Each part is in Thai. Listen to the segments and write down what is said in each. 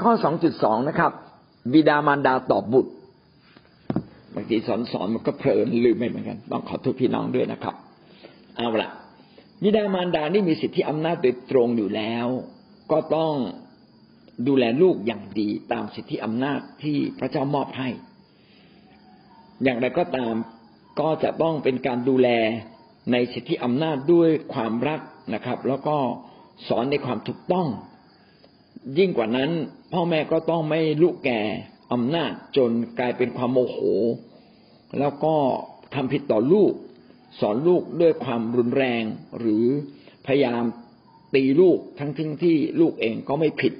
ข้อสองจุดสองนะครับ บิดามารดาตอบบุตรบางทีสอนสอนมันก็เพลินลืมไปเหมือนกัน ต้องขอโทษพี่น้องด้วยนะครับ เอาละบิดามารดานี่มีสิทธิอำนาจโดยตรงอยู่แล้ว ก็ต้องดูแลลูกอย่างดีตามสิทธิอำนาจที่พระเจ้ามอบให้ อย่างไรก็ตามก็จะต้องเป็นการดูแลในสิทธิอำนาจด้วยความรักนะครับ แล้วก็สอนในความถูกต้อง ยิ่งกว่านั้น พ่อแม่ก็ต้องไม่ลุกแก่อำนาจจนกลายเป็นความโมโห แล้วก็ทำผิดต่อลูก สอนลูกด้วยความรุนแรง หรือพยายามตีลูกทั้งทั้งที่ลูกเองก็ไม่ผิด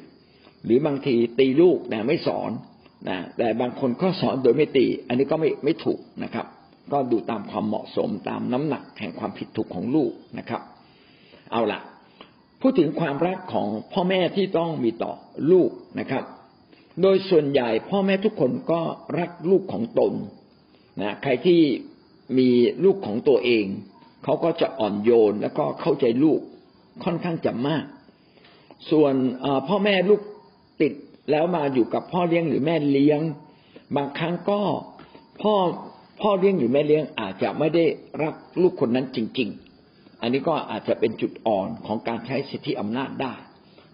หรือบางทีตีลูกแต่ไม่สอนนะแต่บางคนก็สอนโดยไม่ตี อันนี้ก็ไม่ไม่ถูกนะครับ ก็ดูตามความเหมาะสมตามน้ำหนักแห่งความผิดถูกของลูกนะครับ เอาละ พูดถึงความรักของพ่อแม่ที่ต้องมีต่อลูกนะครับ โดยส่วนใหญ่พ่อแม่ทุกคนก็รักลูกของตนนะใครที่มีลูกของตัวเองเขาก็จะอ่อนโยนแล้วก็เข้าใจลูกค่อนข้างจะมาก ส่วนพ่อแม่ลูกติดแล้วมาอยู่กับพ่อเลี้ยงหรือแม่เลี้ยง บางครั้งก็พ่อพ่อเลี้ยงหรือแม่เลี้ยงอาจจะไม่ได้รักลูกคนนั้นจริง ๆ อันนี้ก็อาจจะเป็นจุดอ่อนของการใช้สิทธิอำนาจได้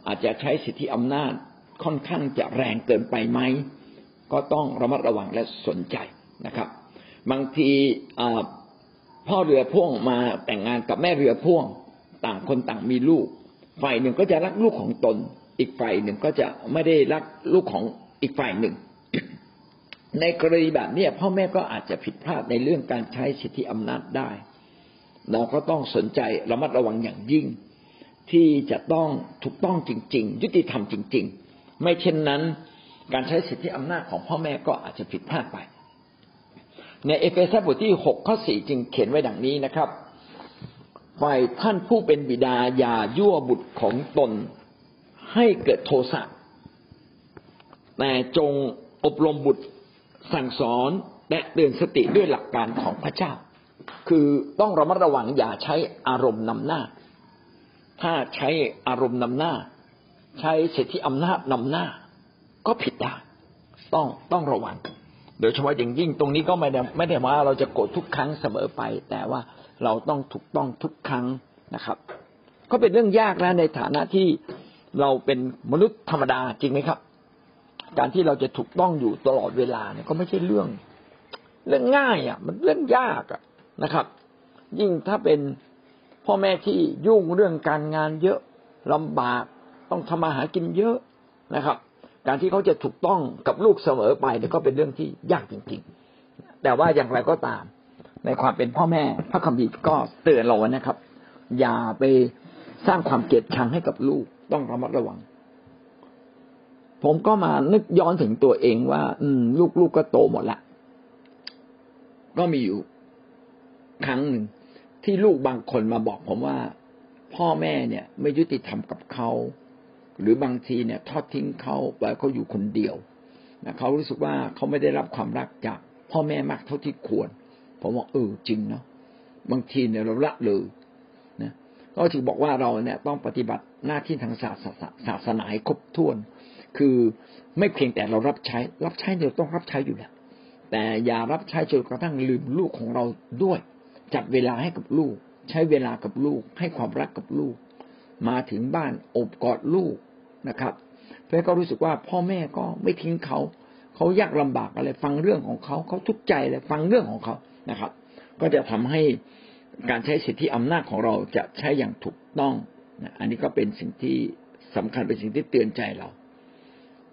อาจจะใช้สิทธิอำนาจค่อนข้างจะแรงเกินไปไหมก็ต้องระมัดระวังและสนใจนะครับ บางทีพ่อเรือพ่วงมาแต่งงานกับแม่เรือพ่วง ต่างคนต่างมีลูก ฝ่ายหนึ่งก็จะรักลูกของตน อีกฝ่ายหนึ่งก็จะไม่ได้รักลูกของอีกฝ่ายหนึ่ง ในกรณีแบบนี้พ่อแม่ก็อาจจะผิดพลาดในเรื่องการใช้สิทธิอำนาจได้ เราก็ต้องสนใจระมัดระวังอย่างยิ่ง ที่จะต้องถูกต้องจริง ๆ ยุติธรรมจริง ๆ ไม่เช่นนั้น การใช้สิทธิอำนาจของพ่อแม่ก็อาจจะผิดพลาดไป ในเอเฟซัสบทที่หกข้อสี่จึงเขียนไว้ดังนี้นะครับฝ่ายท่านผู้เป็นบิดาอย่ายั่วบุตรของตนให้เกิดโทสะแต่จงอบรมบุตรสั่งสอนและเตือนสติด้วยหลักการของพระเจ้า คือต้องระมัดระวังอย่าใช้อารมณ์นำหน้า ถ้าใช้อารมณ์นำหน้า ใช้สิทธิอำนาจนำหน้า ก็ผิดได้ต้องต้องระวัง โดยเฉพาะอย่างยิ่งตรงนี้ก็ไม่ได้ไม่ได้ว่าเราจะโกรธทุกครั้งเสมอไป แต่ว่าเราต้องถูกต้องทุกครั้งนะครับ ก็เป็นเรื่องยากนะในฐานะที่เราเป็นมนุษย์ธรรมดาจริงไหมครับ การที่เราจะถูกต้องอยู่ตลอดเวลาเนี่ยก็ไม่ใช่เรื่อง เรื่องง่ายอะ มันเรื่องยากอะ นะครับ ยิ่งถ้าเป็นพ่อแม่ที่ยุ่งเรื่องการงานเยอะลำบากต้องทำมาหากินเยอะนะครับ การที่เขาจะถูกต้องกับลูกเสมอไปเนี่ยก็เป็นเรื่องที่ยากจริง ๆ แต่ว่าอย่างไรก็ตาม ในความเป็นพ่อแม่พระคัมภีร์ก็เตือนเรานะครับ อย่าไปสร้างความเกลียดชังให้กับลูกต้องระมัดระวัง ผมก็มานึกย้อนถึงตัวเองว่า อืม ลูกๆกก็โตหมดละก็มีอยู่ ครั้งหนึ่งที่ลูกบางคนมาบอกผมว่า พ่อแม่เนี่ย ไม่ยุติธรรมกับเขา หรือบางทีเนี่ย ทอดทิ้งเขาปล่อยเขาอยู่คนเดียวนะเขารู้สึกว่าเขาไม่ได้รับความรักจากพ่อแม่มากเท่าที่ควร ผมบอกเออจริงเนาะบางทีเนี่ยเราละเลยนะก็ถือบอกว่าเราเนี่ยต้องปฏิบัติหน้าที่ทางศาสนาศาสนาให้ครบถ้วน คือไม่เพียงแต่เรารับใช้ รับใช้เราต้องรับใช้อยู่แล้วแต่อย่ารับใช้จนกระทั่งลืมลูกของเราด้วย จัดเวลาให้กับลูก ใช้เวลากับลูก ให้ความรักกับลูก มาถึงบ้านอบกอดลูกนะครับเพื่อก็รู้สึกว่าพ่อแม่ก็ไม่ทิ้งเขาเขายากลำบากอะไรฟังเรื่องของเขาเขาทุกข์ใจเลยฟังเรื่องของเขานะครับ ก็จะทำให้การใช้สิทธิอำนาจของเราจะใช้อย่างถูกต้องนะอันนี้ก็เป็นสิ่งที่สำคัญเป็นสิ่งที่เตือนใจเรา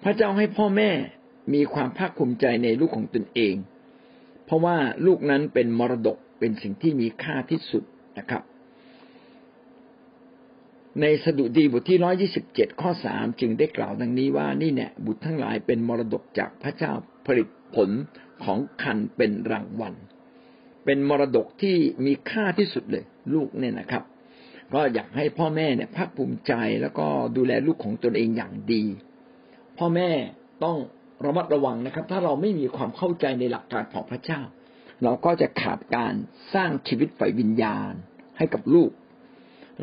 พระเจ้าให้พ่อแม่มีความภาคภูมิใจในลูกของตนเอง เพราะว่าลูกนั้นเป็นมรดก เป็นสิ่งที่มีค่าที่สุดนะครับ ในสดุดีบทที่ร้อยี่สิบเจ็ดข้อสามจึงได้กล่าวดังนี้ว่านี่เนี่ยบุตรทั้งหลายเป็นมรดกจากพระเจ้าผลิตผลของคันเป็นรางวัล เป็นมรดกที่มีค่าที่สุดเลย ลูกเนี่ยนะครับ ก็อยากให้พ่อแม่เนี่ยภาคภูมิใจแล้วก็ดูแลลูกของตนเองอย่างดี พ่อแม่ต้องระมัดระวังนะครับ ถ้าเราไม่มีความเข้าใจในหลักการของพระเจ้า เราก็จะขาดการสร้างชีวิตฝ่ายวิญญาณให้กับลูก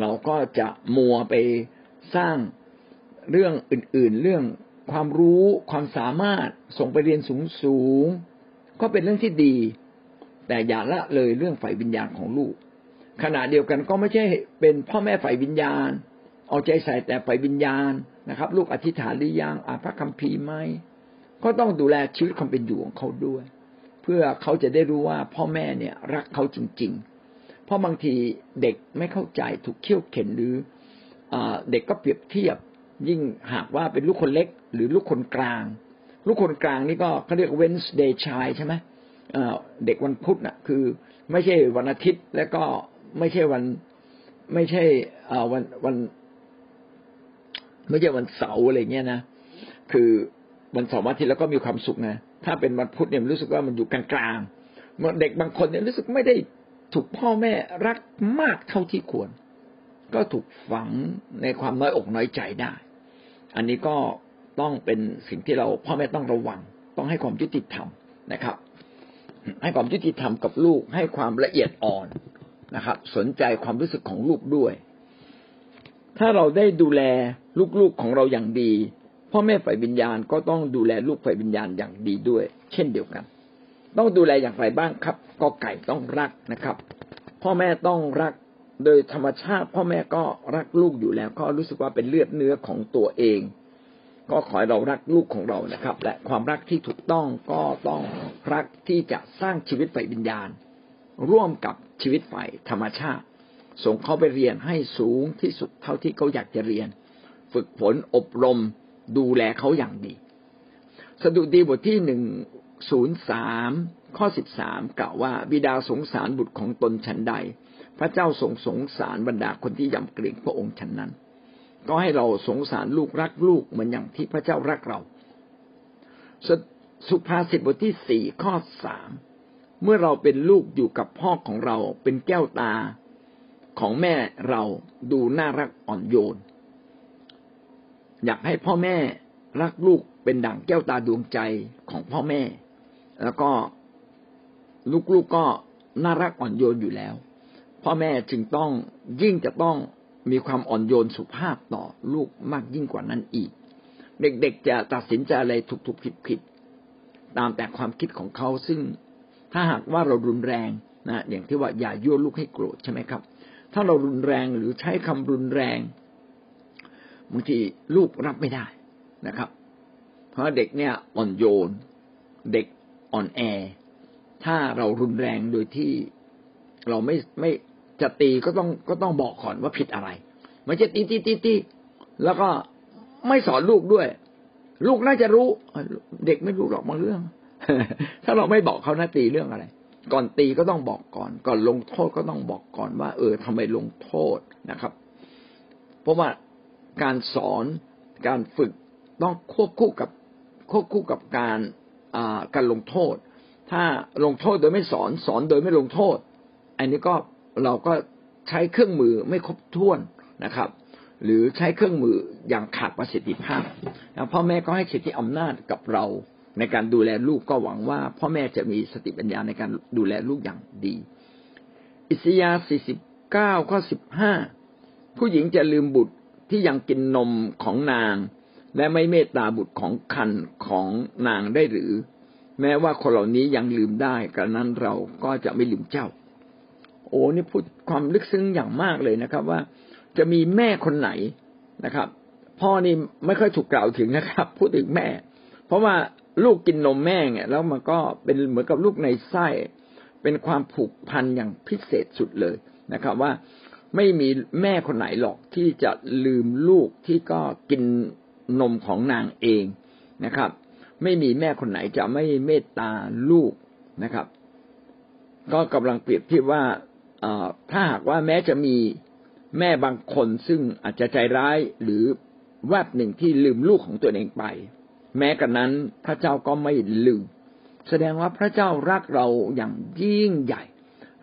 เราก็จะมัวไปสร้างเรื่องอื่น ๆ เรื่องความรู้ความสามารถส่งไปเรียนสูงสูงก็เป็นเรื่องที่ดี แต่อย่าละเลยเรื่องฝ่ายวิญญาณของลูก ขณะเดียวกันก็ไม่ใช่เป็นพ่อแม่ฝ่ายวิญญาณ เอาใจใส่แต่ฝ่ายวิญญาณนะครับ ลูกอธิษฐานหรือยังอ่านพระคัมภีร์ไหมก็ต้องดูแลชีวิตความเป็นอยู่ของเขาด้วย เพื่อเขาจะได้รู้ว่าพ่อแม่เนี่ยรักเขาจริง ๆ เพราะบางทีเด็กไม่เข้าใจถูกเคี่ยวเข็นหรืออเด็กก็เปรียบเทียบ ยิ่งหากว่าเป็นลูกคนเล็ก หรือลูกคนกลาง ลูกคนกลางนี่ก็เขาเรียก Wednesday child ใช่ไหมเด็กวันพุธน่ะ คือ ไม่ใช่วันอาทิตย์และก็ไม่ใช่วันไม่ใช่วันวันไม่ใช่วันเสาร์อะไรเงี้ยนะคือวันเสาร์วันอาทิตย์แล้วก็มีความสุขนะ ถ้าเป็นวันพุธเนี่ยรู้สึกว่ามันอยู่กลางๆเด็กบางคนเนี่ยรู้สึกไม่ได้ถูกพ่อแม่รักมากเท่าที่ควร ก็ถูกฝังในความน้อยอกน้อยใจได้ อันนี้ก็ต้องเป็นสิ่งที่เราพ่อแม่ต้องระวัง ต้องให้ความยุติธรรมนะครับ ให้ความยุติธรรมกับลูกให้ความละเอียดอ่อนนะครับ สนใจความรู้สึกของลูกด้วย ถ้าเราได้ดูแลลูกๆของเราอย่างดี พ่อแม่ฝ่ายวิญญาณก็ต้องดูแลลูกฝ่ายวิญญาณอย่างดีด้วย เช่นเดียวกัน ต้องดูแลอย่างไรบ้างครับก็ไก่ต้องรักนะครับ พ่อแม่ต้องรักโดยธรรมชาติ พ่อแม่ก็รักลูกอยู่แล้ว ก็รู้สึกว่าเป็นเลือดเนื้อของตัวเอง ก็ขอให้เรารักลูกของเรานะครับ และความรักที่ถูกต้องก็ต้องรักที่จะสร้างชีวิตฝ่ายวิญญาณ ร่วมกับชีวิตฝ่ายธรรมชาติ ส่งเขาไปเรียนให้สูงที่สุดเท่าที่เขาอยากจะเรียน ฝึกฝนอบรม ดูแลเขาอย่างดี สดุดีบทที่หนึ่งศูนย์สามข้อสิบสามกล่าวว่าบิดาสงสารบุตรของตนฉันใด พระเจ้าทรงสงสารบรรดาคนที่ยำเกรงพระองค์ฉันนั้น ก็ให้เราสงสารลูกรักลูกเหมือนอย่างที่พระเจ้ารักเราสุภาษิตบทที่สี่ข้อสามเมื่อเราเป็นลูกอยู่กับพ่อของเราเป็นแก้วตาของแม่เราดูน่ารักอ่อนโยน อยากให้พ่อแม่รักลูกเป็นดั่งแก้วตาดวงใจของพ่อแม่ แล้วก็ลูกๆกก็น่ารักอ่อนโยนอยู่แล้ว พ่อแม่จึงต้องยิ่งจะต้องมีความอ่อนโยนสุภาพต่อลูกมากยิ่งกว่านั้นอีก เด็กๆจะตัดสินใจอะไรถูกๆผิดๆตามแต่ความคิดของเขาซึ่งถ้าหากว่าเรารุนแรงนะอย่างที่ว่าอย่ายั่วลูกให้โกรธใช่ไหมครับ ถ้าเรารุนแรงหรือใช้คำรุนแรง บางทีลูกรับไม่ได้นะครับ เพราะเด็กเนี่ยอ่อนโยน เด็กอ่อนแอ ถ้าเรารุนแรงโดยที่เราไม่ไม่จะตีก็ต้องก็ต้องบอกก่อนว่าผิดอะไรไม่ใช่ตีตีตีตีแล้วก็ไม่สอนลูกด้วย ลูกน่าจะรู้ เด็กไม่รู้หรอกบางเรื่อง ถ้าเราไม่บอกเขานะตีเรื่องอะไร ก่อนตีก็ต้องบอกก่อน ก่อนลงโทษก็ต้องบอกก่อนว่า เออทำไมลงโทษนะครับ เพราะว่า การสอนการฝึกต้องควบคู่กับควบคู่กับการการลงโทษ ถ้าลงโทษโดยไม่สอนสอนโดยไม่ลงโทษ อันนี้ก็เราก็ใช้เครื่องมือไม่ครบถ้วนนะครับ หรือใช้เครื่องมืออย่างขาดประสิทธิภาพพ่อแม่ก็ให้สิทธิอำนาจกับเราในการดูแลลูกก็หวังว่า พ่อแม่จะมีสติปัญญาในการดูแลลูกอย่างดี อิสยาห์49 ข้อ 15 ผู้หญิงจะลืมบุตร ที่ยังกินนมของนาง และไม่เมตตาบุตรของคันของนางได้หรือ แม้ว่าคนเหล่านี้ยังลืมได้กระนั้นเราก็จะไม่ลืมเจ้า โอ้นี่พูดความลึกซึ้งอย่างมากเลยนะครับ ว่าจะมีแม่คนไหนนะครับ พ่อนี่ไม่ค่อยถูกกล่าวถึงนะครับ พูดถึงแม่ เพราะว่าลูกกินนมแม่เนี่ยแล้วมันก็เป็นเหมือนกับลูกในไส้เป็นความผูกพันอย่างพิเศษสุดเลยนะครับ ว่า ไม่มีแม่คนไหนหรอกที่จะลืมลูกที่ก็กินนมของนางเองนะครับ ไม่มีแม่คนไหนจะไม่เมตตาลูกนะครับ ก็กำลังเปรียบเทียบว่าถ้าหากว่าแม้จะมีแม่บางคนซึ่งอาจจะใจร้ายหรือแวบหนึ่งที่ลืมลูกของตัวเองไป แม้กระนั้นพระเจ้าก็ไม่ลืม แสดงว่าพระเจ้ารักเราอย่างยิ่งใหญ่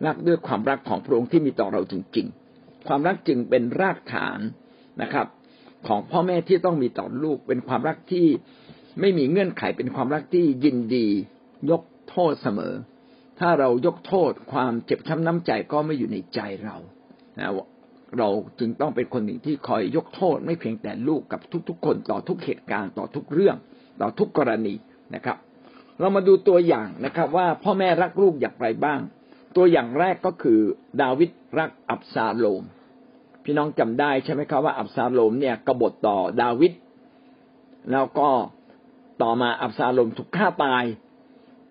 รักด้วยความรักของพระองค์ที่มีต่อเราจริง ความรักจึงเป็นรากฐานนะครับ ของพ่อแม่ที่ต้องมีต่อลูกเป็นความรักที่ไม่มีเงื่อนไขเป็นความรักที่ยินดียกโทษเสมอ ถ้าเรายกโทษความเจ็บช้ำน้ำใจก็ไม่อยู่ในใจเรานะเราจึงต้องเป็นคนหนึ่งที่คอยยกโทษ ไม่เพียงแต่ลูกกับทุกๆ คนต่อทุกเหตุการณ์ต่อทุกเรื่อง ต่อทุกกรณีนะครับ เรามาดูตัวอย่างนะครับ ว่าพ่อแม่รักลูกอย่างไรบ้าง ตัวอย่างแรกก็คือ ดาวิดรักอับซาโลม พี่น้องจำได้ใช่ไหมครับว่าอับซาโลมเนี่ยกบฏต่อดาวิดแล้วก็ต่อมาอับซาโลมถูกฆ่าตาย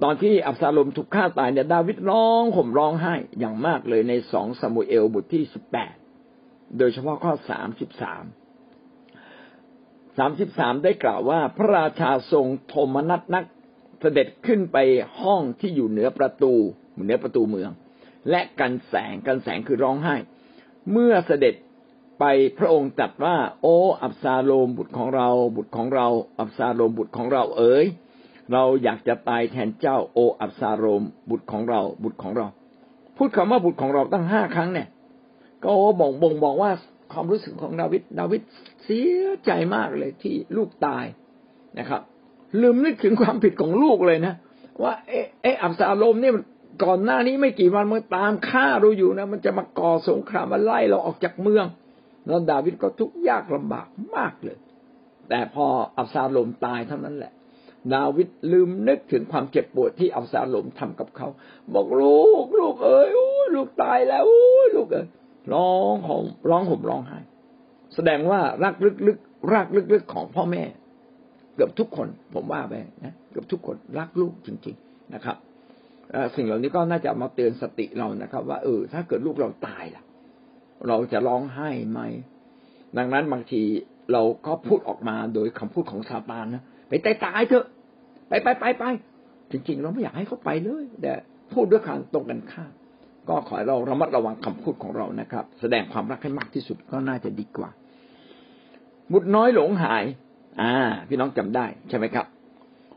ตอนที่อับซาโลมถูกฆ่าตายเนี่ยดาวิดร้องห่มร้องไห้อย่างมากเลยในสองสมุเอลบทที่สิบแปดโดยเฉพาะข้อสามสิบสามสามสิบสามได้กล่าวว่า พระราชาทรงโทมนัสนักเสด็จขึ้นไปห้องที่อยู่เหนือประตูเหนือประตูเมือง และกันแสงกันแสงคือร้องไห้ เมื่อเสด็จ ไปพระองค์ตรัสว่า โอ้อับซาโลมบุตรของเรา บุตรของเรา อับซาโลมบุตรของเราเอ๋ยเราอยากจะตายแทนเจ้าโออับซาโลมบุตรของเรา บุตรของเรา พูดคำว่าบุตรของเราตั้งห้าครั้งเนี่ย ก็บอกบ่งบอกว่าความรู้สึกของดาวิดดาวิดเสียใจมากเลยที่ลูกตายนะครับ ลืมนึกถึงความผิดของลูกเลยนะว่าเอ๊ะอับซาโลมเนี่ยก่อนหน้านี้ไม่กี่วันมันตามฆ่าเราอยู่นะ มันจะมาก่อสงครามมาไล่เราออกจากเมือง แล้วดาวิดก็ทุกข์ยากลำบากมากเลย แต่พออับซาโลมตายเท่านั้นแหละ ดาวิดลืมนึกถึงความเจ็บปวดที่อับซาโลมทำกับเขา บอกลูกลูกเอ้ยลูกตายแล้วลูกเอ้ยร้องห่มร้องห่มร้องไห้แสดงว่ารักลึกๆรักลึกๆของพ่อแม่ เกือบทุกคน ผมว่าไปนะเกือบทุกคนรักลูกจริง ๆนะครับสิ่งเหล่านี้ก็น่าจะมาเตือนสติเรานะครับ ว่าเออถ้าเกิดลูกเราตายล่ะ เราจะร้องไห้ไหม ดังนั้นบางทีเราก็พูดออกมาโดยคำพูดของซาตานนะไปตายตายเถอะ ไปไปไปไปจริงๆ เราไม่อยากให้เขาไปเลย แต่พูดด้วยการตรงกันข้ามก็ขอให้เราระมัดระวังคำพูดของเรานะครับ แสดงความรักให้มากที่สุดก็น่าจะดีกว่าบุตรน้อยหลงหาย อ่า พี่น้องจำได้ใช่ไหมครับ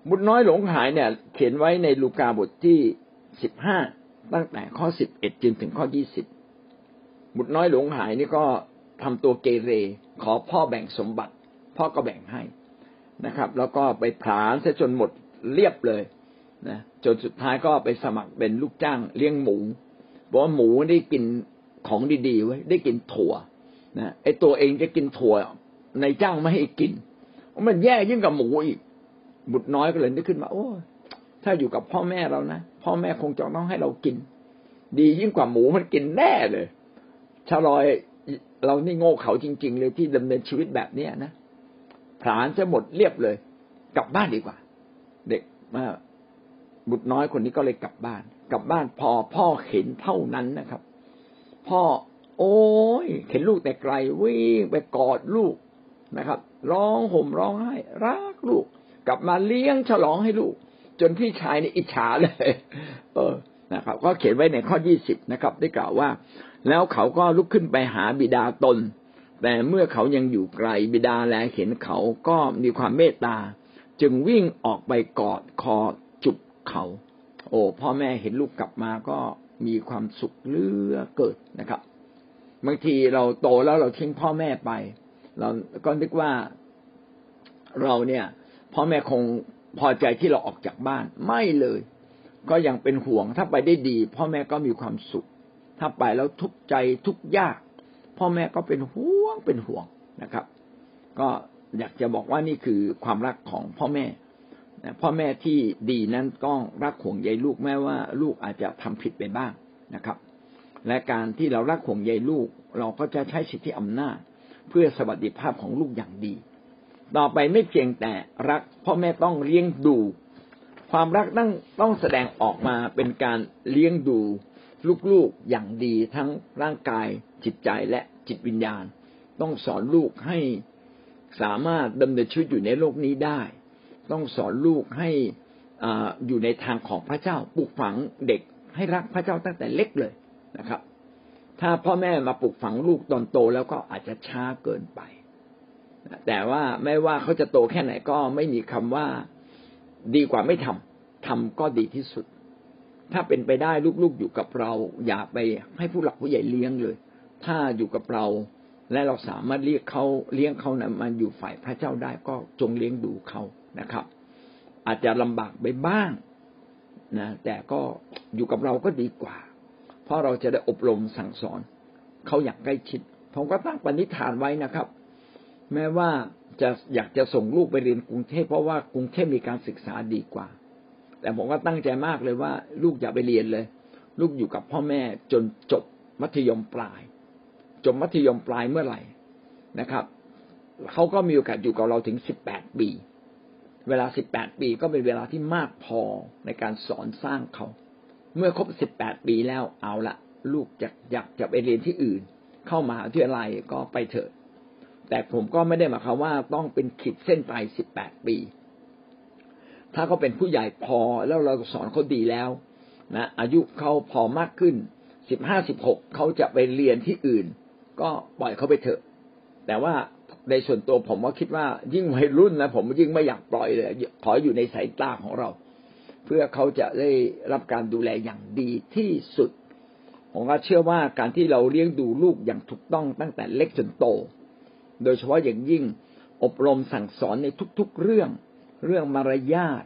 บุตรน้อยหลงหายเนี่ย เขียนไว้ในลูกาบทที่สิบห้าตั้งแต่ข้อสิบเอ็ดจนถึงข้อยี่สิบ บุตรน้อยหลงหายนี่ก็ทำตัวเกเร ขอพ่อแบ่งสมบัติ พ่อก็แบ่งให้นะครับ แล้วก็ไปผลาญซะจนหมดเรียบเลยนะจนสุดท้ายก็ไปสมัครเป็นลูกจ้างเลี้ยงหมูบอกว่าหมูได้กินของดีๆไว้ได้กินถั่วนะไอตัวเองจะกินถั่วในจ้างไม่ให้กิน มันแย่ยิ่งกับหมูอีก บุตรน้อยก็เลยนึกขึ้นมา โอ้ถ้าอยู่กับพ่อแม่เรานะพ่อแม่คงจะต้องให้เรากิน ดียิ่งกว่าหมูมันกินแน่เลย ชาลอยเรานี่โง่เขาจริง ๆ เลยที่ดำเนินชีวิตแบบเนี้ยนะผลาญจะหมดเรียบเลย กลับบ้านดีกว่า เด็กมาบุตรน้อยคนนี้ก็เลยกลับบ้าน กลับบ้านพอพ่อเห็นเท่านั้นนะครับ พ่อ โอ้ยเห็นลูกแต่ไกลวิ่งไปกอดลูกนะครับ ร้องห่มร้องไห้รักลูก กลับมาเลี้ยงฉลองให้ลูก จนพี่ชายนี่อิจฉาเลย เออนะครับ ก็เขียนไว้ในข้อยี่สิบนะครับ ได้กล่าวว่า แล้วเขาก็ลุกขึ้นไปหาบิดาตน แต่เมื่อเขายังอยู่ไกลบิดาแลเห็นเขาก็มีความเมตตา จึงวิ่งออกไปกอดคอจุบเขา โอ้พ่อแม่เห็นลูกกลับมาก็มีความสุขเลือเกิดนะครับ บางทีเราโตแล้วเราทิ้งพ่อแม่ไป เราก็นึกว่าเราเนี่ยพ่อแม่คงพอใจที่เราออกจากบ้านไม่เลย ก็ยังเป็นห่วงถ้าไปได้ดี พ่อแม่ก็มีความสุข ถ้าไปแล้วทุกใจทุกยาก พ่อแม่ก็เป็นห่วงเป็นห่วงนะครับ ก็อยากจะบอกว่านี่คือความรักของพ่อแม่พ่อแม่ที่ดีนั้นก็รักห่วงใยลูกแม้ว่าลูกอาจจะทำผิดไปบ้างนะครับ และการที่เรารักห่วงใยลูก เราก็จะใช้สิทธิอำนาจ เพื่อสวัสดิภาพของลูกอย่างดี ต่อไปไม่เพียงแต่รัก พ่อแม่ต้องเลี้ยงดู ความรักต้องต้องแสดงออกมาเป็นการเลี้ยงดู ลูกๆอย่างดีทั้งร่างกายจิตใจและจิตวิญญาณ ต้องสอนลูกให้สามารถดำเนินชีวิตอยู่ในโลกนี้ได้ ต้องสอนลูกให้อยู่ในทางของพระเจ้าปลูกฝังเด็กให้รักพระเจ้าตั้งแต่เล็กเลยนะครับ ถ้าพ่อแม่มาปลูกฝังลูกตอนโตแล้วก็อาจจะช้าเกินไป แต่ว่าไม่ว่าเขาจะโตแค่ไหนก็ไม่มีคำว่าดีกว่าไม่ทำทำก็ดีที่สุด ถ้าเป็นไปได้ลูกๆอยู่กับเรา อย่าไปให้ผู้หลักผู้ใหญ่เลี้ยงเลย ถ้าอยู่กับเรา และเราสามารถเรียกเขาเลี้ยงเขานะมาอยู่ฝ่ายพระเจ้าได้ก็จงเลี้ยงดูเขานะครับ อาจจะลำบากไปบ้างนะแต่ก็อยู่กับเราก็ดีกว่า เพราะเราจะได้อบรมสั่งสอนเขาอย่างใกล้ชิด ผมก็ตั้งปณิธานไว้นะครับ แม้ว่าจะอยากจะส่งลูกไปเรียนกรุงเทพเพราะว่ากรุงเทพมีการศึกษาดีกว่า แต่ผมก็ตั้งใจมากเลยว่า ลูกอย่าไปเรียนเลย ลูกอยู่กับพ่อแม่จนจบมัธยมปลาย จบมัธยมปลายเมื่อไหร่นะครับเขาก็มีโอกาสอยู่กับเราถึงสิบแปดปี เวลาสิบแปดปีก็เป็นเวลาที่มากพอในการสอนสร้างเขา เมื่อครบสิบแปดปีแล้วเอาละลูกอยากอยากจะไปเรียนที่อื่น เข้ามาที่อะไรก็ไปเถอะ แต่ผมก็ไม่ได้หมายความว่าต้องเป็นขีดเส้นตายสิบแปดปี ถ้าเขาเป็นผู้ใหญ่พอแล้วเราสอนเขาดีแล้วนะอายุเขาพอมากขึ้นสิบห้าสิบหกเขาจะไปเรียนที่อื่น ก็ปล่อยเขาไปเถอะ แต่ว่าในส่วนตัวผมว่าคิดว่ายิ่งวัยรุ่นนะผมยิ่งไม่อยากปล่อยเลย ขออยู่ในสายตาของเรา เพื่อเขาจะได้รับการดูแลอย่างดีที่สุด ผมก็เชื่อว่าการที่เราเลี้ยงดูลูกอย่างถูกต้องตั้งแต่เล็กจนโต โดยเฉพาะอย่างยิ่งอบรมสั่งสอนในทุกๆเรื่อง เรื่องมารยาท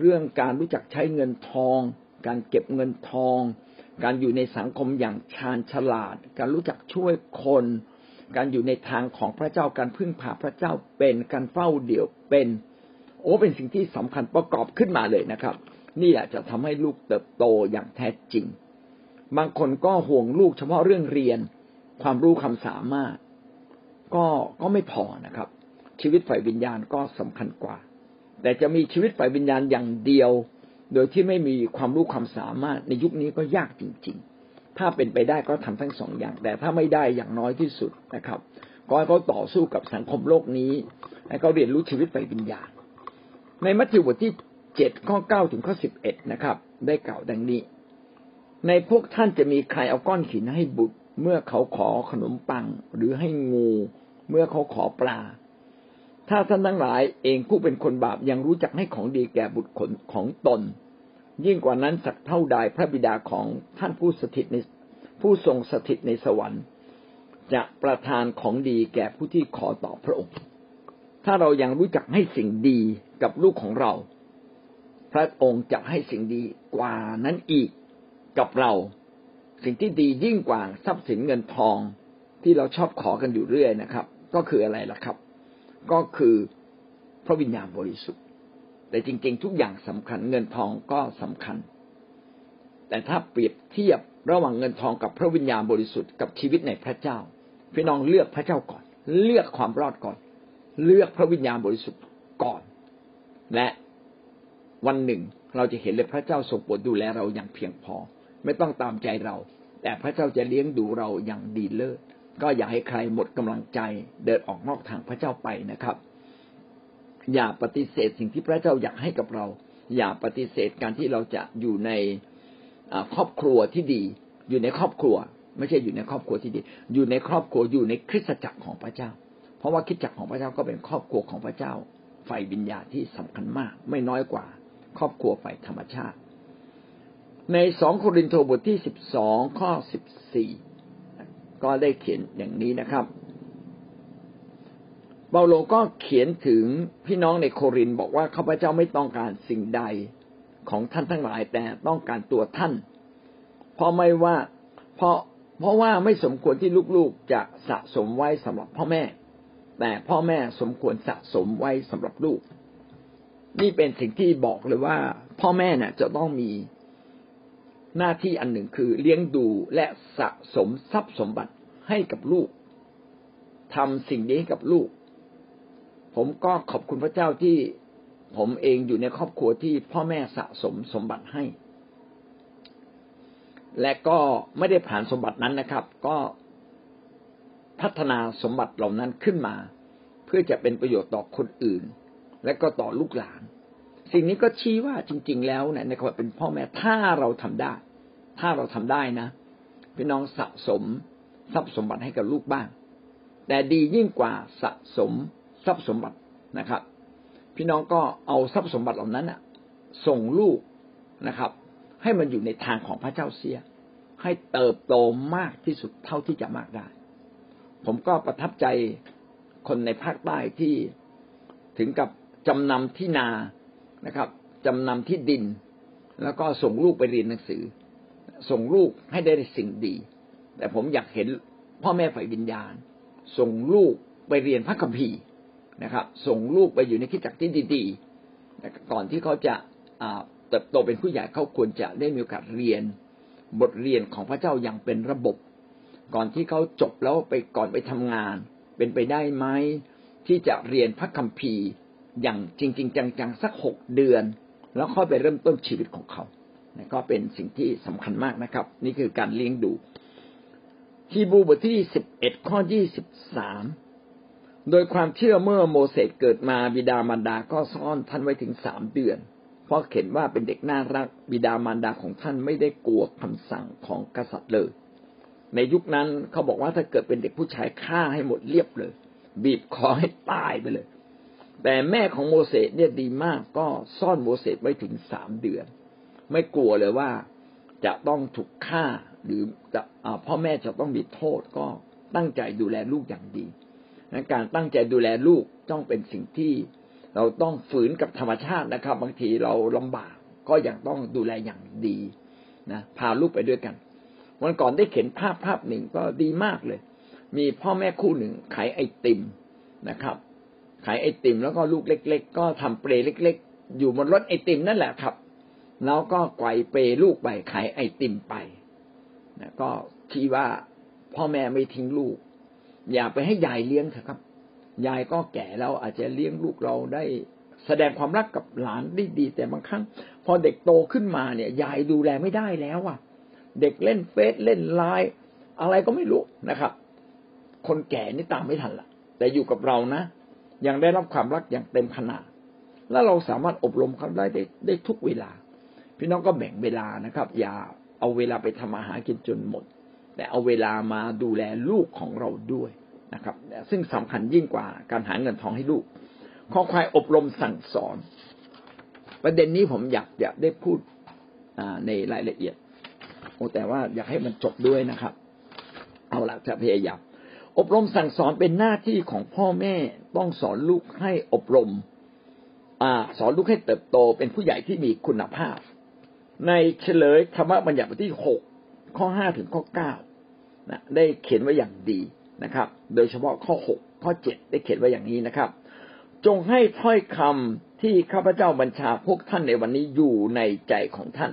เรื่องการรู้จักใช้เงินทอง การเก็บเงินทอง การอยู่ในสังคมอย่างชาญฉลาด การรู้จักช่วยคน การอยู่ในทางของพระเจ้าการพึ่งพาพระเจ้าเป็นการเฝ้าเดี่ยวเป็น โอ้เป็นสิ่งที่สำคัญประกอบขึ้นมาเลยนะครับ นี่แหละจะทำให้ลูกเติบโตอย่างแท้จริง บางคนก็ห่วงลูกเฉพาะเรื่องเรียน ความรู้ความสามารถ ก็ก็ไม่พอนะครับ ชีวิตฝ่ายวิญญาณก็สำคัญกว่า แต่จะมีชีวิตฝ่ายวิญญาณอย่างเดียว โดยที่ไม่มีความรู้ความสามารถในยุคนี้ก็ยากจริง ๆ ถ้าเป็นไปได้ก็ทำทั้งสองอย่าง แต่ถ้าไม่ได้อย่างน้อยที่สุดนะครับ ก็ให้เขาต่อสู้กับสังคมโลกนี้ให้เขาเรียนรู้ชีวิตไปวิญญาณ ในมัทธิวบทที่เจ็ดข้อเก้าถึงข้อสิบเอ็ดนะครับ ได้กล่าวดังนี้ ในพวกท่านจะมีใครเอาก้อนหินให้บุตร เมื่อเขาขอขนมปังหรือให้งู เมื่อเขาขอปลา ถ้าท่านทั้งหลายเองผู้เป็นคนบาปยังรู้จักให้ของดีแก่บุตรของตน ยิ่งกว่านั้นสักเท่าใดพระบิดาของท่านผู้สถิตในผู้ทรงสถิตในสวรรค์ จะประทานของดีแก่ผู้ที่ขอต่อพระองค์ ถ้าเรายังรู้จักให้สิ่งดีกับลูกของเรา พระองค์จะให้สิ่งดีกว่านั้นอีกกับเรา สิ่งที่ดียิ่งกว่าทรัพย์สินเงินทองที่เราชอบขอกันอยู่เรื่อยนะครับ ก็คืออะไรล่ะครับ ก็คือพระวิญญาณบริสุทธิ์ แต่จริง ๆ ทุกอย่างสำคัญเงินทองก็สำคัญ แต่ถ้าเปรียบเทียบระหว่างเงินทองกับพระวิญญาณบริสุทธิ์กับชีวิตในพระเจ้า พี่น้องเลือกพระเจ้าก่อน เลือกความรอดก่อน เลือกพระวิญญาณบริสุทธิ์ก่อน และวันหนึ่งเราจะเห็นเลยพระเจ้าทรงโปรดดูแลเราอย่างเพียงพอ ไม่ต้องตามใจเรา แต่พระเจ้าจะเลี้ยงดูเราอย่างดีเลิศ ก็อย่าให้ใครหมดกำลังใจเดินออกนอกทางพระเจ้าไปนะครับ อย่าปฏิเสธสิ่งที่พระเจ้าอยากให้กับเรา อย่าปฏิเสธการที่เราจะอยู่ในครอบครัวที่ดี อยู่ในครอบครัว ไม่ใช่อยู่ในครอบครัวที่ดี อยู่ในครอบครัวอยู่ในคริสตจักรของพระเจ้า เพราะว่าคริสตจักรของพระเจ้าก็เป็นครอบครัวของพระเจ้าฝ่ายวิญญาณที่สำคัญมาก ไม่น้อยกว่า ครอบครัวฝ่ายธรรมชาติ ในสองโครินธ์บทที่สิบสองข้อสิบสี่ ก็ได้เขียนอย่างนี้นะครับเปาโลก็เขียนถึงพี่น้องในโครินบอกว่าข้าพเจ้าไม่ต้องการสิ่งใดของท่านทั้งหลายแต่ต้องการตัวท่าน เพราะไม่ว่าเพราะเพราะว่าไม่สมควรที่ลูกๆจะสะสมไว้สำหรับพ่อแม่ แต่พ่อแม่สมควรสะสมไว้สำหรับลูก นี่เป็นสิ่งที่บอกเลยว่า พ่อแม่เนี่ยจะต้องมี หน้าที่อันหนึ่งคือเลี้ยงดูและสะสมทรัพย์สมบัติให้กับลูกทำสิ่งนี้ให้กับลูก ผมก็ขอบคุณพระเจ้าที่ผมเองอยู่ในครอบครัวที่พ่อแม่สะสมสมบัติให้ และก็ไม่ได้ผ่านสมบัตินั้นนะครับ ก็พัฒนาสมบัติเหล่านั้นขึ้นมา เพื่อจะเป็นประโยชน์ต่อคนอื่น และก็ต่อลูกหลาน สิ่งนี้ก็ชี้ว่าจริง ๆ แล้วเนี่ยในความเป็นพ่อแม่ถ้าเราทำได้ ถ้าเราทำได้นะพี่น้องสะสมทรัพย์สมบัติให้กับลูกบ้าง แต่ดียิ่งกว่าสะสมทรัพย์สมบัตินะครับ พี่น้องก็เอาทรัพย์สมบัติเหล่านั้นส่งลูกนะครับ ให้มันอยู่ในทางของพระเจ้าเสีย ให้เติบโตมากที่สุดเท่าที่จะมากได้ ผมก็ประทับใจคนในภาคใต้ที่ถึงกับจำนำที่นา นะครับจำนำที่ดิน แล้วก็ส่งลูกไปเรียนหนังสือ ส่งลูกให้ได้สิ่งดี แต่ผมอยากเห็นพ่อแม่ฝ่ายวิญญาณ ส่งลูกไปเรียนพระคัมภีร์นะครับ ส่งลูกไปอยู่ในคิดจักรที่ดีๆก่อนที่เขาจะเติบโตเป็นผู้ใหญ่เขาควรจะได้มีโอกาสเรียน บทเรียนของพระเจ้าอย่างเป็นระบบ ก่อนที่เขาจบแล้วไปก่อนไปทำงาน เป็นไปได้ไหมที่จะเรียนพระคัมภีร์ อย่างจริง ๆ จังๆสักหกเดือน แล้วค่อยไปเริ่มต้นชีวิตของเขาก็เป็นสิ่งที่สำคัญมากนะครับ นี่คือการเลี้ยงดูฮีบรูบทที่สิบเอ็ดข้อยี่สิบสามโดยความเชื่อเมื่อโมเสสเกิดมาบิดามารดาก็ซ่อนท่านไว้ถึงสามเดือน เพราะเห็นว่าเป็นเด็กน่ารักบิดามารดาของท่านไม่ได้กลัวคำสั่งของกษัตริย์เลย ในยุคนั้นเขาบอกว่าถ้าเกิดเป็นเด็กผู้ชายฆ่าให้หมดเรียบเลย บีบคอให้ตายไปเลย แต่แม่ของโมเสสเนี่ยดีมากก็ซ่อนโมเสสไว้ถึงสามเดือน ไม่กลัวเลยว่าจะต้องถูกฆ่าหรือจะพ่อแม่จะต้องมีโทษก็ตั้งใจดูแลลูกอย่างดีการตั้งใจดูแลลูกต้องเป็นสิ่งที่เราต้องฝืนกับธรรมชาตินะครับ บางทีเราลำบากก็ยังต้องดูแลอย่างดีนะพาลูกไปด้วยกัน วันก่อนได้เข็นภาพภาพหนึ่งก็ดีมากเลย มีพ่อแม่คู่หนึ่งขายไอติมนะครับ ขายไอติมแล้วก็ลูกเล็ก ๆ ก็ทำเปรเล็ก ๆ อยู่บนรถไอติมนั่นแหละครับ แล้วก็ไกวเปรลูกไปขายไอติมไปนะก็ที่ว่าพ่อแม่ไม่ทิ้งลูก อย่าไปให้ยายเลี้ยงเถอะครับ ยายก็แก่แล้วอาจจะเลี้ยงลูกเราได้แสดงความรักกับหลานได้ดี แต่บางครั้ง พอเด็กโตขึ้นมาเนี่ย ยายดูแลไม่ได้แล้วอะ เด็กเล่นเฟซเล่นไลน์อะไรก็ไม่รู้นะครับ คนแก่นี่ตามไม่ทันละแต่อยู่กับเรานะ ยังได้รับความรักอย่างเต็มขนาดแล้วเราสามารถอบรมเขาได้ได้ได้ทุกเวลา พี่น้องก็แบ่งเวลานะครับ อย่าเอาเวลาไปทำอาหารกินจนหมด แต่เอาเวลามาดูแลลูกของเราด้วยนะครับ ซึ่งสำคัญยิ่งกว่าการหาเงินทองให้ลูกข้อควายอบรมสั่งสอน ประเด็นนี้ผมอยากอยากได้พูดในรายละเอียดโอ้แต่ว่าอยากให้มันจบด้วยนะครับ เอาละจะพยายาม อบรมสั่งสอนเป็นหน้าที่ของพ่อแม่ต้องสอนลูกให้อบรมอสอนลูกให้เติบโตเป็นผู้ใหญ่ที่มีคุณภาพ ในเฉลยธรรมบัญญัติบทที่หกข้อห้าถึงข้อเก้านะได้เขียนไว้อย่างดีนะครับ โดยเฉพาะข้อหกข้อเจ็ดได้เขียนไว้อย่างนี้นะครับ จงให้ถ้อยคำที่ข้าพเจ้าบัญชาพวกท่านในวันนี้อยู่ในใจของท่าน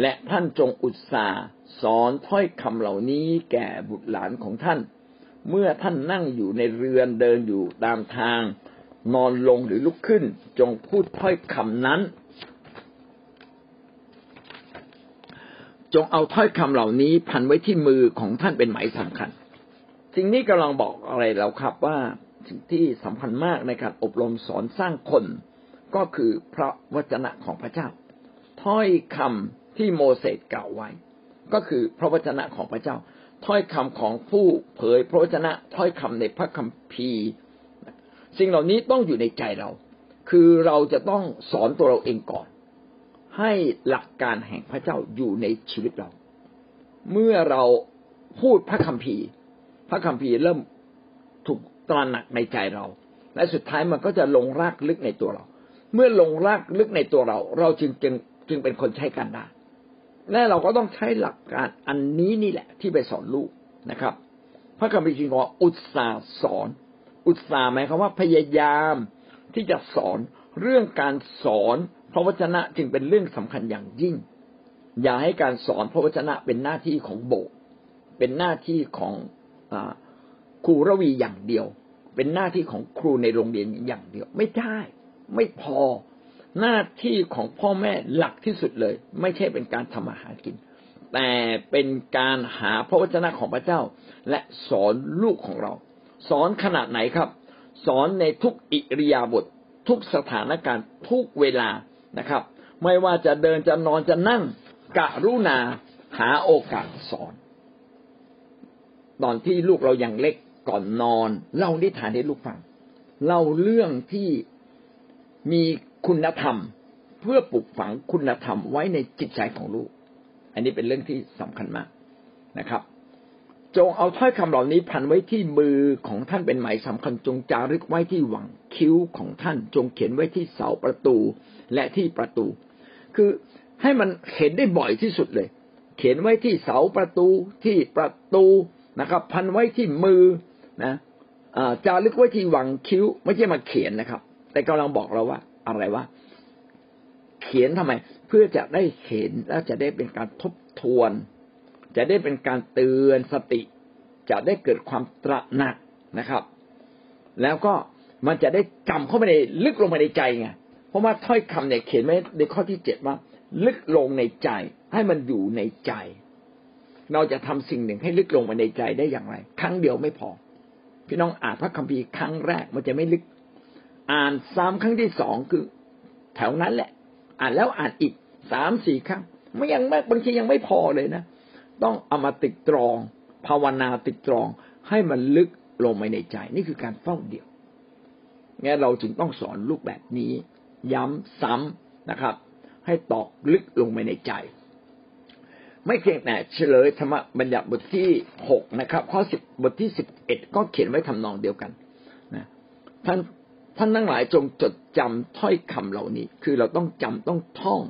และท่านจงอุตสาห์สอนถ้อยคำเหล่านี้แก่บุตรหลานของท่าน เมื่อท่านนั่งอยู่ในเรือนเดินอยู่ตามทาง นอนลงหรือลุกขึ้น จงพูดถ้อยคำนั้น จงเอาถ้อยคำเหล่านี้พันไว้ที่มือของท่านเป็นหมายสำคัญ สิ่งนี้กำลังบอกอะไรเราครับว่าสิ่งที่สำคัญมากในการอบรมสอนสร้างคน ก็คือพระวจนะของพระเจ้า ถ้อยคำ ที่โมเสสกล่าวไว้ ก็คือพระวจนะของพระเจ้า ถ้อยคำของผู้เผยพระวจนะถ้อยคำในพระคัมภีร์สิ่งเหล่านี้ต้องอยู่ในใจเรา คือเราจะต้องสอนตัวเราเองก่อน ให้หลักการแห่งพระเจ้าอยู่ในชีวิตเรา เมื่อเราพูดพระคัมภีร์ พระคัมภีร์เริ่มถูกตระหนักในใจเรา และสุดท้ายมันก็จะลงรากลึกในตัวเรา เมื่อลงรากลึกในตัวเรา เราจึงจึงจึงเป็นคนใช้กันได้ และเราก็ต้องใช้หลักการอันนี้นี่แหละ ที่ไปสอนลูกนะครับ พระคัมภีร์จึงบอกอุตสาสอน อุตสาหมายความว่าพยายามที่จะสอนเรื่องการสอนพระวจนะจึงเป็นเรื่องสำคัญอย่างยิ่ง อย่าให้การสอนพระวจนะเป็นหน้าที่ของโบสถ์เป็นหน้าที่ของอครูระวีอย่างเดียว เป็นหน้าที่ของครูในโรงเรียนอย่างเดียว ไม่ได้ ไม่พอ หน้าที่ของพ่อแม่หลักที่สุดเลย ไม่ใช่เป็นการทำอาหารกิน แต่เป็นการหาพระวจนะของพระเจ้า และสอนลูกของเรา สอนขนาดไหนครับ สอนในทุกอิริยาบถทุกสถานการณ์ทุกเวลานะครับ ไม่ว่าจะเดินจะนอนจะนั่งกะรุณาหาโอกาสสอน ตอนที่ลูกเรายังเล็กก่อนนอน เล่านิทานให้ลูกฟังเล่าเรื่องที่มี คุณธรรม เพื่อปลูกฝังคุณธรรมไว้ในจิตใจของลูก อันนี้เป็นเรื่องที่สำคัญมากนะครับ จงเอาถ้อยคำเหล่านี้พันไว้ที่มือของท่านเป็นหมายสำคัญ จงจารึกไว้ที่หวังคิ้วของท่าน จงเขียนไว้ที่เสาประตูและที่ประตู คือให้มันเห็นได้บ่อยที่สุดเลย เขียนไว้ที่เสาประตูที่ประตูนะครับ พันไว้ที่มือนะจารึกไว้ที่หวังคิ้ว ไม่ใช่มาเขียนนะครับ แต่กำลังบอกเราว่า อะไรว่าเขียนทำไม เพื่อจะได้เห็นแล้วจะได้เป็นการทบทวน จะได้เป็นการเตือนสติ จะได้เกิดความตระหนักนะครับ แล้วก็มันจะได้จำเข้าไปในลึกลงไปในใจไงเพราะว่าถ้อยคำเนี่ยเขียนไว้ในข้อที่เจ็ดว่า ลึกลงในใจ ให้มันอยู่ในใจ เราจะทำสิ่งหนึ่งให้ลึกลงไปในใจได้อย่างไร ครั้งเดียวไม่พอ พี่น้องอ่านพระคัมภีร์ครั้งแรกมันจะไม่ลึก อ่านซ้ำครั้งที่สองคือ แถวนั้นแหละ อ่านแล้วอ่านอีกสามสี่ครั้งไม่ยังไม่บางทียังไม่พอเลยนะ ต้องเอามาติดตรอง ภาวนาติดตรอง ให้มันลึกลงไปในใจ นี่คือการเฝ้าเดี่ยวงั้นเราจึงต้องสอนลูกแบบนี้ ย้ำซ้ำนะครับ ให้ตอกลึกลงไปในใจ ไม่เพียงแต่เฉลยธรรมบัญญัติบทที่หกนะครับ ข้อสิบบทที่สิบเอ็ดก็เขียนไว้ทำนองเดียวกันนะท่าน ท่านทั้งหลายจงจดจำถ้อยคำเหล่านี้ คือเราต้องจำต้องท่อง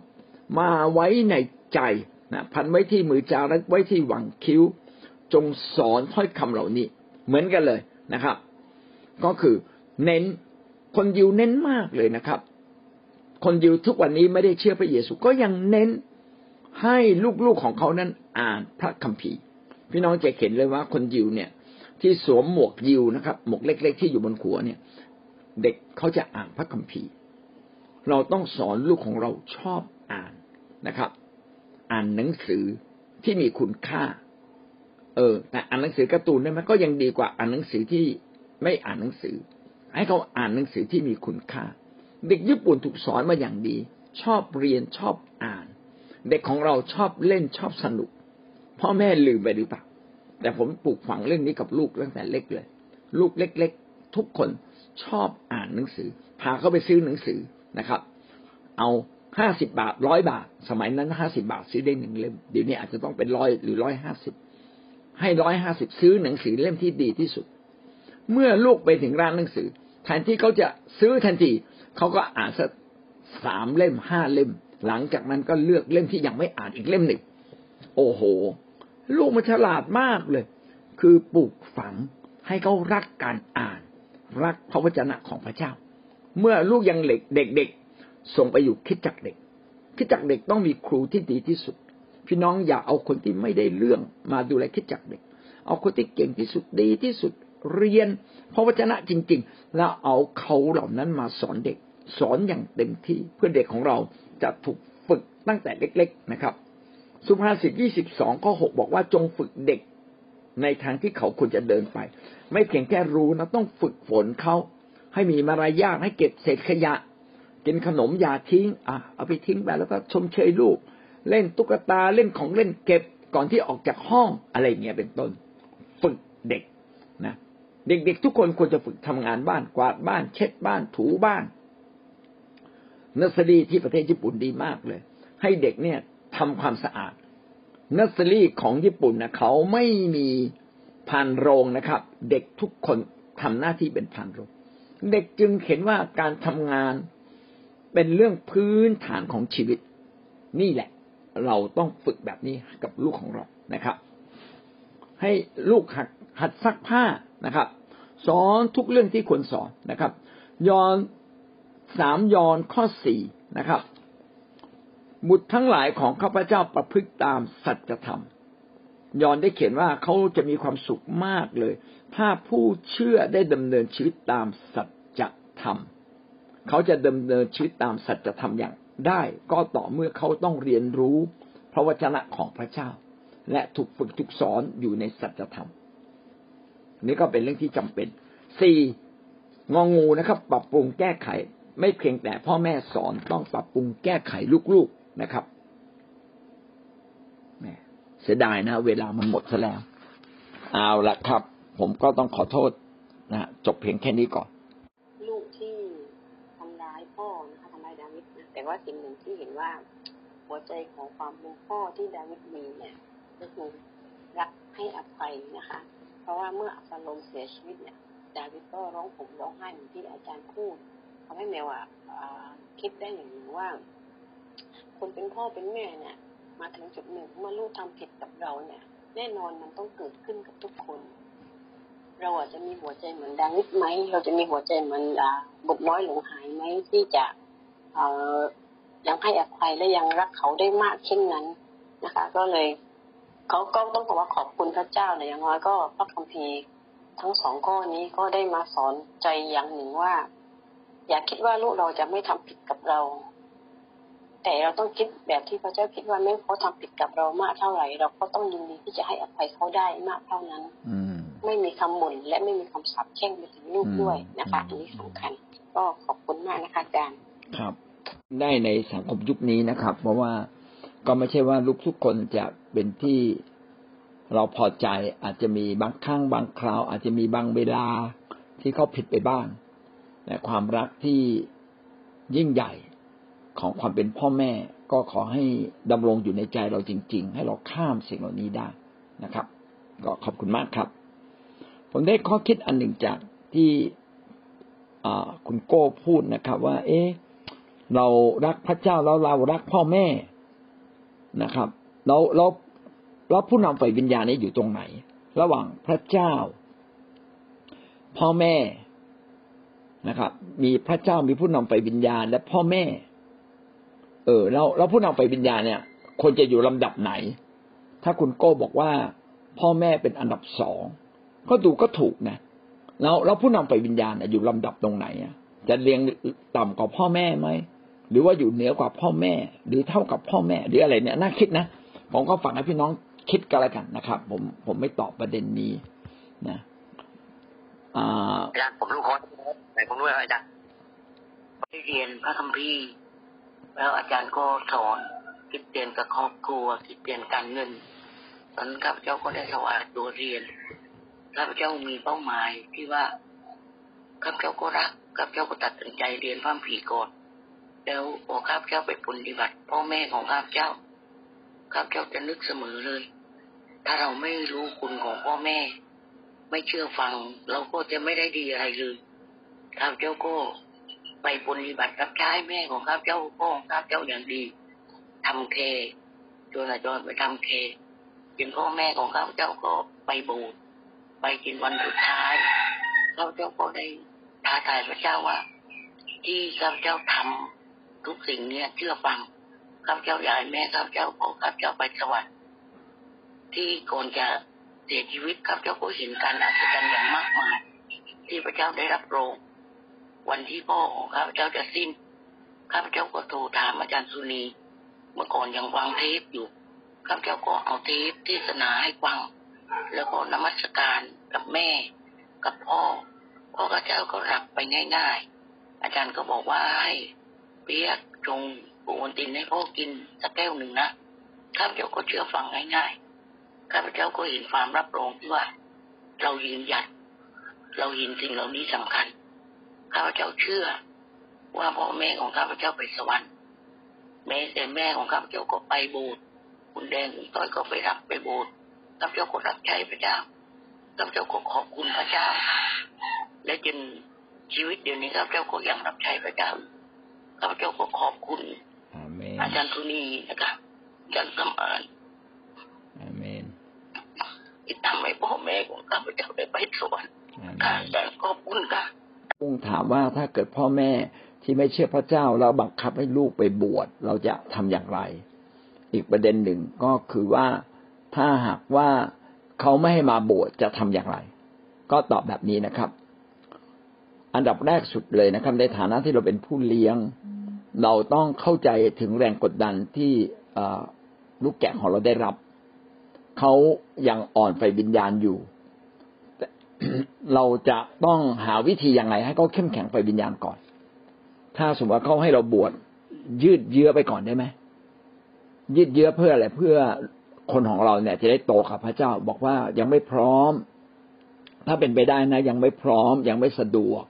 มาไว้ในใจนะพันไว้ที่มือจารึกไว้ที่หวังคิ้ว จงสอนถ้อยคำเหล่านี้ เหมือนกันเลยนะครับ ก็คือเน้นคนยิวเน้นมากเลยนะครับ คนยิวทุกวันนี้ไม่ได้เชื่อพระเยซูก็ยังเน้นให้ลูกๆของเขานั้นอ่านพระคัมภีร์ พี่น้องจะเห็นเลยว่าคนยิวเนี่ย ที่สวมหมวกยิวนะครับ หมวกเล็ก ๆ ที่อยู่บนหัวเนี่ย เด็กเขาจะอ่านพระคัมภีร์ เราต้องสอนลูกของเราชอบอ่านนะครับ อ่านหนังสือที่มีคุณค่า เออแต่อ่านหนังสือการ์ตูนได้ไหมก็ยังดีกว่าอ่านหนังสือที่ไม่อ่านหนังสือ ให้เขาอ่านหนังสือที่มีคุณค่า เด็กญี่ปุ่นถูกสอนมาอย่างดี ชอบเรียนชอบอ่าน เด็กของเราชอบเล่นชอบสนุกพ่อแม่ลืมไปหรือเปล่าแต่ผมปลูกฝังเรื่องนี้กับลูกตั้งแต่เล็กเลย ลูกเล็ก ๆ ทุกคน ชอบอ่านหนังสือ พาเขาไปซื้อหนังสือนะครับ เอาห้าสิบาทร้อยบาท สมัยนั้นห้าสิบาทซื้อได้หนึ่งเล่มเดี๋ยวนี้อาจจะต้องเป็นร้อยหรือร้อยห้าสิบให้ร้อยห้าสิบซื้อหนังสือเล่มที่ดีที่สุด เมื่อลูกไปถึงร้านหนังสือแทนที่เขาจะซื้อทันทีเขาก็อ่านสักสามเล่มห้าเล่ม หลังจากนั้นก็เลือกเล่มที่ยังไม่อ่านอีกเล่มหนึ่งโอ้โห ลูกมันฉลาดมากเลย คือปลูกฝังให้เขารักการอ่าน รักพระวจนะของพระเจ้า เมื่อลูกยังเด็กเด็กๆส่งไปอยู่คิดจักเด็ก คิดจักเด็กต้องมีครูที่ดีที่สุด พี่น้องอย่าเอาคนที่ไม่ได้เรื่องมาดูแลคิดจักเด็ก เอาคนที่เก่งที่สุดดีที่สุดเรียนพระวจนะจริง ๆ แล้วเอาเขาเหล่านั้นมาสอนเด็ก สอนอย่างเต็มที่เพื่อเด็กของเราจะถูกฝึกตั้งแต่เล็ก ๆนะครับ สุภาษิตยี่สิบสองข้อหกบอกว่าจงฝึกเด็ก ทางที่เขาควรจะเดินไป ไม่เพียงแค่รู้นะต้องฝึกฝนเขาให้มีมารยาทให้เก็บเศษขยะ กินขนมอย่าทิ้งอะเอาไปทิ้งไปแล้วก็ชมเชยลูก เล่นตุ๊กตาเล่นของเล่นเก็บก่อนที่ออกจากห้องอะไรเงี้ยเป็นต้น ฝึกเด็กนะเด็กๆทุกคนควรจะฝึกทำงานบ้านกวาดบ้าน เช็ดบ้านถูบ้านนัสรีที่ประเทศญี่ปุ่นดีมากเลย ให้เด็กเนี่ยทำความสะอาด นัสรีของญี่ปุ่นนะเขาไม่มีพันโรงนะครับ เด็กทุกคนทำหน้าที่เป็นพันโรง เด็กจึงเห็นว่าการทำงานเป็นเรื่องพื้นฐานของชีวิต นี่แหละ เราต้องฝึกแบบนี้กับลูกของเรานะครับ ให้ลูกหัดหัดซักผ้านะครับ สอนทุกเรื่องที่ควรสอนนะครับ ยอนสามยอนข้อสี่นะครับ บุตรทั้งหลายของข้าพเจ้าประพฤติตามสัจธรรม ยอนได้เขียนว่าเขาจะมีความสุขมากเลย ถ้าผู้เชื่อได้ดำเนินชีวิตตามสัจธรรม เขาจะดำเนินชีวิตตามสัจธรรมอย่างได้ก็ต่อเมื่อเขาต้องเรียนรู้ พระวจนะของพระเจ้า และถูกฝึกถูกสอนอยู่ในสัจธรรม นี่ก็เป็นเรื่องที่จำเป็นสี่งองูนะครับ ปรับปรุงแก้ไข ไม่เพียงแต่พ่อแม่สอนต้องปรับปรุงแก้ไขลูกๆ นะครับเสียดายนะ เวลามันหมดซะแล้ว เอาละครับ ผมก็ต้องขอโทษนะจบเพียงแค่นี้ก่อน ลูกที่ทำร้ายพ่อนะคะทำร้ายดาวิดนะแต่ว่าสิ่งหนึ่งที่เห็นว่า หัวใจของความเป็นพ่อที่ดาวิดมีเนี่ยก็คือรักให้อภัยนะคะ เพราะว่าเมื่ออับซาโลมเสียชีวิตเนี่ย ดาวิดก็ร้องผมร้องไห้เหมือนที่อาจารย์พูดทำให้แมวอะคิดได้อย่างหนึ่งว่า คนเป็นพ่อเป็นแม่เนี่ย มาถึงจุดหนึ่งเมื่อลูกทำผิดกับเราเนี่ย แน่นอนมันต้องเกิดขึ้นกับทุกคน เราอาจจะมีหัวใจเหมือนดาวิดไหมเราจะมีหัวใจเหมือนบุตรน้อยหลงหายไหมที่จะเอ่อยังให้อภัยและยังรักเขาได้มากเช่นนั้นนะคะ ก็เลยเขาก็ต้องบอกว่าขอบคุณพระเจ้าแต่อย่างน้อยก็พระคัมภีร์ทั้งสองข้อนี้ก็ได้มาสอนใจอย่างหนึ่งว่า อย่าคิดว่าลูกเราจะไม่ทำผิดกับเรา แต่เราต้องคิดแบบที่พระเจ้าคิดว่าแม้เขาทำผิดกับเรามากเท่าไหร่ เราก็ต้องยินดีที่จะให้อภัยเขาได้มากเท่านั้น อืมไม่มีคำหม่นและไม่มีคำสาปแช่งไปถึงลูกอืมด้วยนะคะอืมอันนี้สำคัญ ก็ขอบคุณมากนะคะอาจารย์ครับ ได้ในสังคมยุคนี้นะครับ เพราะว่าก็ไม่ใช่ว่าลูกทุกคนจะเป็นที่เราพอใจอาจจะมีบางครั้งบางคราว อาจจะมีบางเวลาที่เขาผิดไปบ้าง แต่ความรักที่ยิ่งใหญ่ ของความเป็นพ่อแม่ก็ขอให้ดำรงอยู่ในใจเราจริง ๆ ให้เราข้ามสิ่งเหล่านี้ได้นะครับ ก็ขอบคุณมากครับ ผมได้ข้อคิดอันหนึ่งจากที่คุณโก้พูดนะครับ ว่า เอ๊ะเรารักพระเจ้าแล้วเรารักพ่อแม่นะครับเราเราเราผู้นำฝ่ายวิญญาณนี้อยู่ตรงไหน ระหว่างพระเจ้า พ่อแม่นะครับ มีพระเจ้ามีผู้นำฝ่ายวิญญาณ และพ่อแม่ เออแล้วแล้วผู้นำฝ่ายวิญญาณเนี่ยควรจะอยู่ลำดับไหน ถ้าคุณโก้บอกว่า พ่อแม่เป็นอันดับสองก็ดูก็ถูกนะแล้วแล้วผู้นำฝ่ายวิญญาณอยู่ลำดับตรงไหนจะเรียงต่ำกว่าพ่อแม่ไหมหรือว่าอยู่เหนือกว่าพ่อแม่ หรือเท่ากับพ่อแม่ หรืออะไรเนี่ยน่าคิดนะผมก็ฝากให้พี่น้องคิดกันล้วกันนะครับ ผมผมไม่ตอบประเด็นนี้นะอ่าจารย์ผมรู้คร์สไหนผมรู้อะไรอาจารย์ได้เรียนพระคัมภีร์ แล้วอาจารย์ก็สอนคิดเปลี่ยนกับครอบครัวคิดเปลี่ยนการเงินตอนนั้นข้าพเจ้าก็ได้ถวายตัวเรียนข้าพเจ้ามีเป้าหมายที่ว่าข้าพเจ้าก็รักข้าพเจ้าก็ตัดสินใจเรียนพระคัมภีก่อนแล้วพอข้าพเจ้าไปปฏิบัติพ่อแม่ของข้าพเจ้าข้าพเจ้าจะนึกเสมอเลย ถ้าเราไม่รู้คุณของพ่อแม่ ไม่เชื่อฟัง เราก็จะไม่ได้ดีอะไรเลยข้าพเจ้าก็ ไปปฏิบัติรับใช้แม่ของข้าพเจ้าพ่อของข้าพเจ้าอย่างดีทำเคจนอาจารย์ไปทำเคจนพ่อแม่ของข้าพเจ้าก็ไปบูชไปกินวันสุดท้ายข้าพเจ้าก็ได้ท้าทายพระเจ้าว่า ที่ข้าพเจ้าทำทุกสิ่งเนี่ยเชื่อฟังข้าพเจ้าอยากให้แม่ข้าพเจ้าของข้าพเจ้าไปสวรรค์ที่ก่อนจะเสียชีวิตข้าพเจ้าก็เห็นการอัศจรรย์อย่างมากมายที่พระเจ้าได้รับโรง วันที่พ่อของข้าพเจ้าจะสิ้น ข้าพเจ้าก็โทรถามอาจารย์สุนีเมื่อก่อนยังวางเทปอยู่ ข้าพเจ้าก็เอาเทปเทศนาให้ฟัง แล้วก็นมัสการกับแม่ กับพ่อ พ่อข้าพเจ้าก็รับไปง่ายๆ อาจารย์ก็บอกว่าให้เปียกจงปูนตินให้พ่อกินสักแก้วหนึ่งนะ ข้าพเจ้าก็เชื่อฟังง่ายๆ ข้าพเจ้าก็เห็นความรับรองที่ว่า เรายืนหยัด เราเห็นสิ่งเหล่านี้สำคัญ ข้าพเจ้าเชื่อ ว่าพ่อแม่ของข้าพเจ้าไปสวรรค์แม่แต่แม่ของข้าพเจ้าก็ไปโบสถ์คุณแดงคุณต้อยก็ไปรับไปโบสถ์ข้าพเจ้าก็รับใช้พระเจ้าข้าพเจ้าก็ขอบคุณพระเจ้า และจนชีวิตเดี๋ยวนี้ข้าพเจ้าก็ยังรับใช้พระเจ้าข้าพเจ้าก็ขอบคุณอาเมนอาจารย์ทุนีนะครับอาจารย์สมานอาเมนที่ทำให้พ่อแม่ของข้าพเจ้าได้ไปสวรรค์อาเมค่ะนอาจารย์ขอบคุณค่ะ ลุงถามว่าถ้าเกิดพ่อแม่ที่ไม่เชื่อพระเจ้าแล้วบังคับให้ลูกไปบวชเราจะทำอย่างไร อีกประเด็นหนึ่งก็คือว่าถ้าหากว่าเขาไม่ให้มาบวชจะทำอย่างไร ก็ตอบแบบนี้นะครับ อันดับแรกสุดเลยนะครับ ในฐานะที่เราเป็นผู้เลี้ยง เราต้องเข้าใจถึงแรงกดดันที่ลูกแกะของเราได้รับ เขายังอ่อนไฟวิญญาณอยู่ เราจะต้องหาวิธีอยังไงให้เขาเข้มแข็งไฟวิญญาณก่อน ถ้าสมมติว่าเขาให้เราบวชยืดเยื้อไปก่อนได้ไหมยืดเยื้อเพื่ออะไรเพื่อคนของเราเนี่ย จะได้โตกับพระเจ้า บอกว่ายังไม่พร้อม ถ้าเป็นไปได้นะ ยังไม่พร้อม ยังไม่สะดวก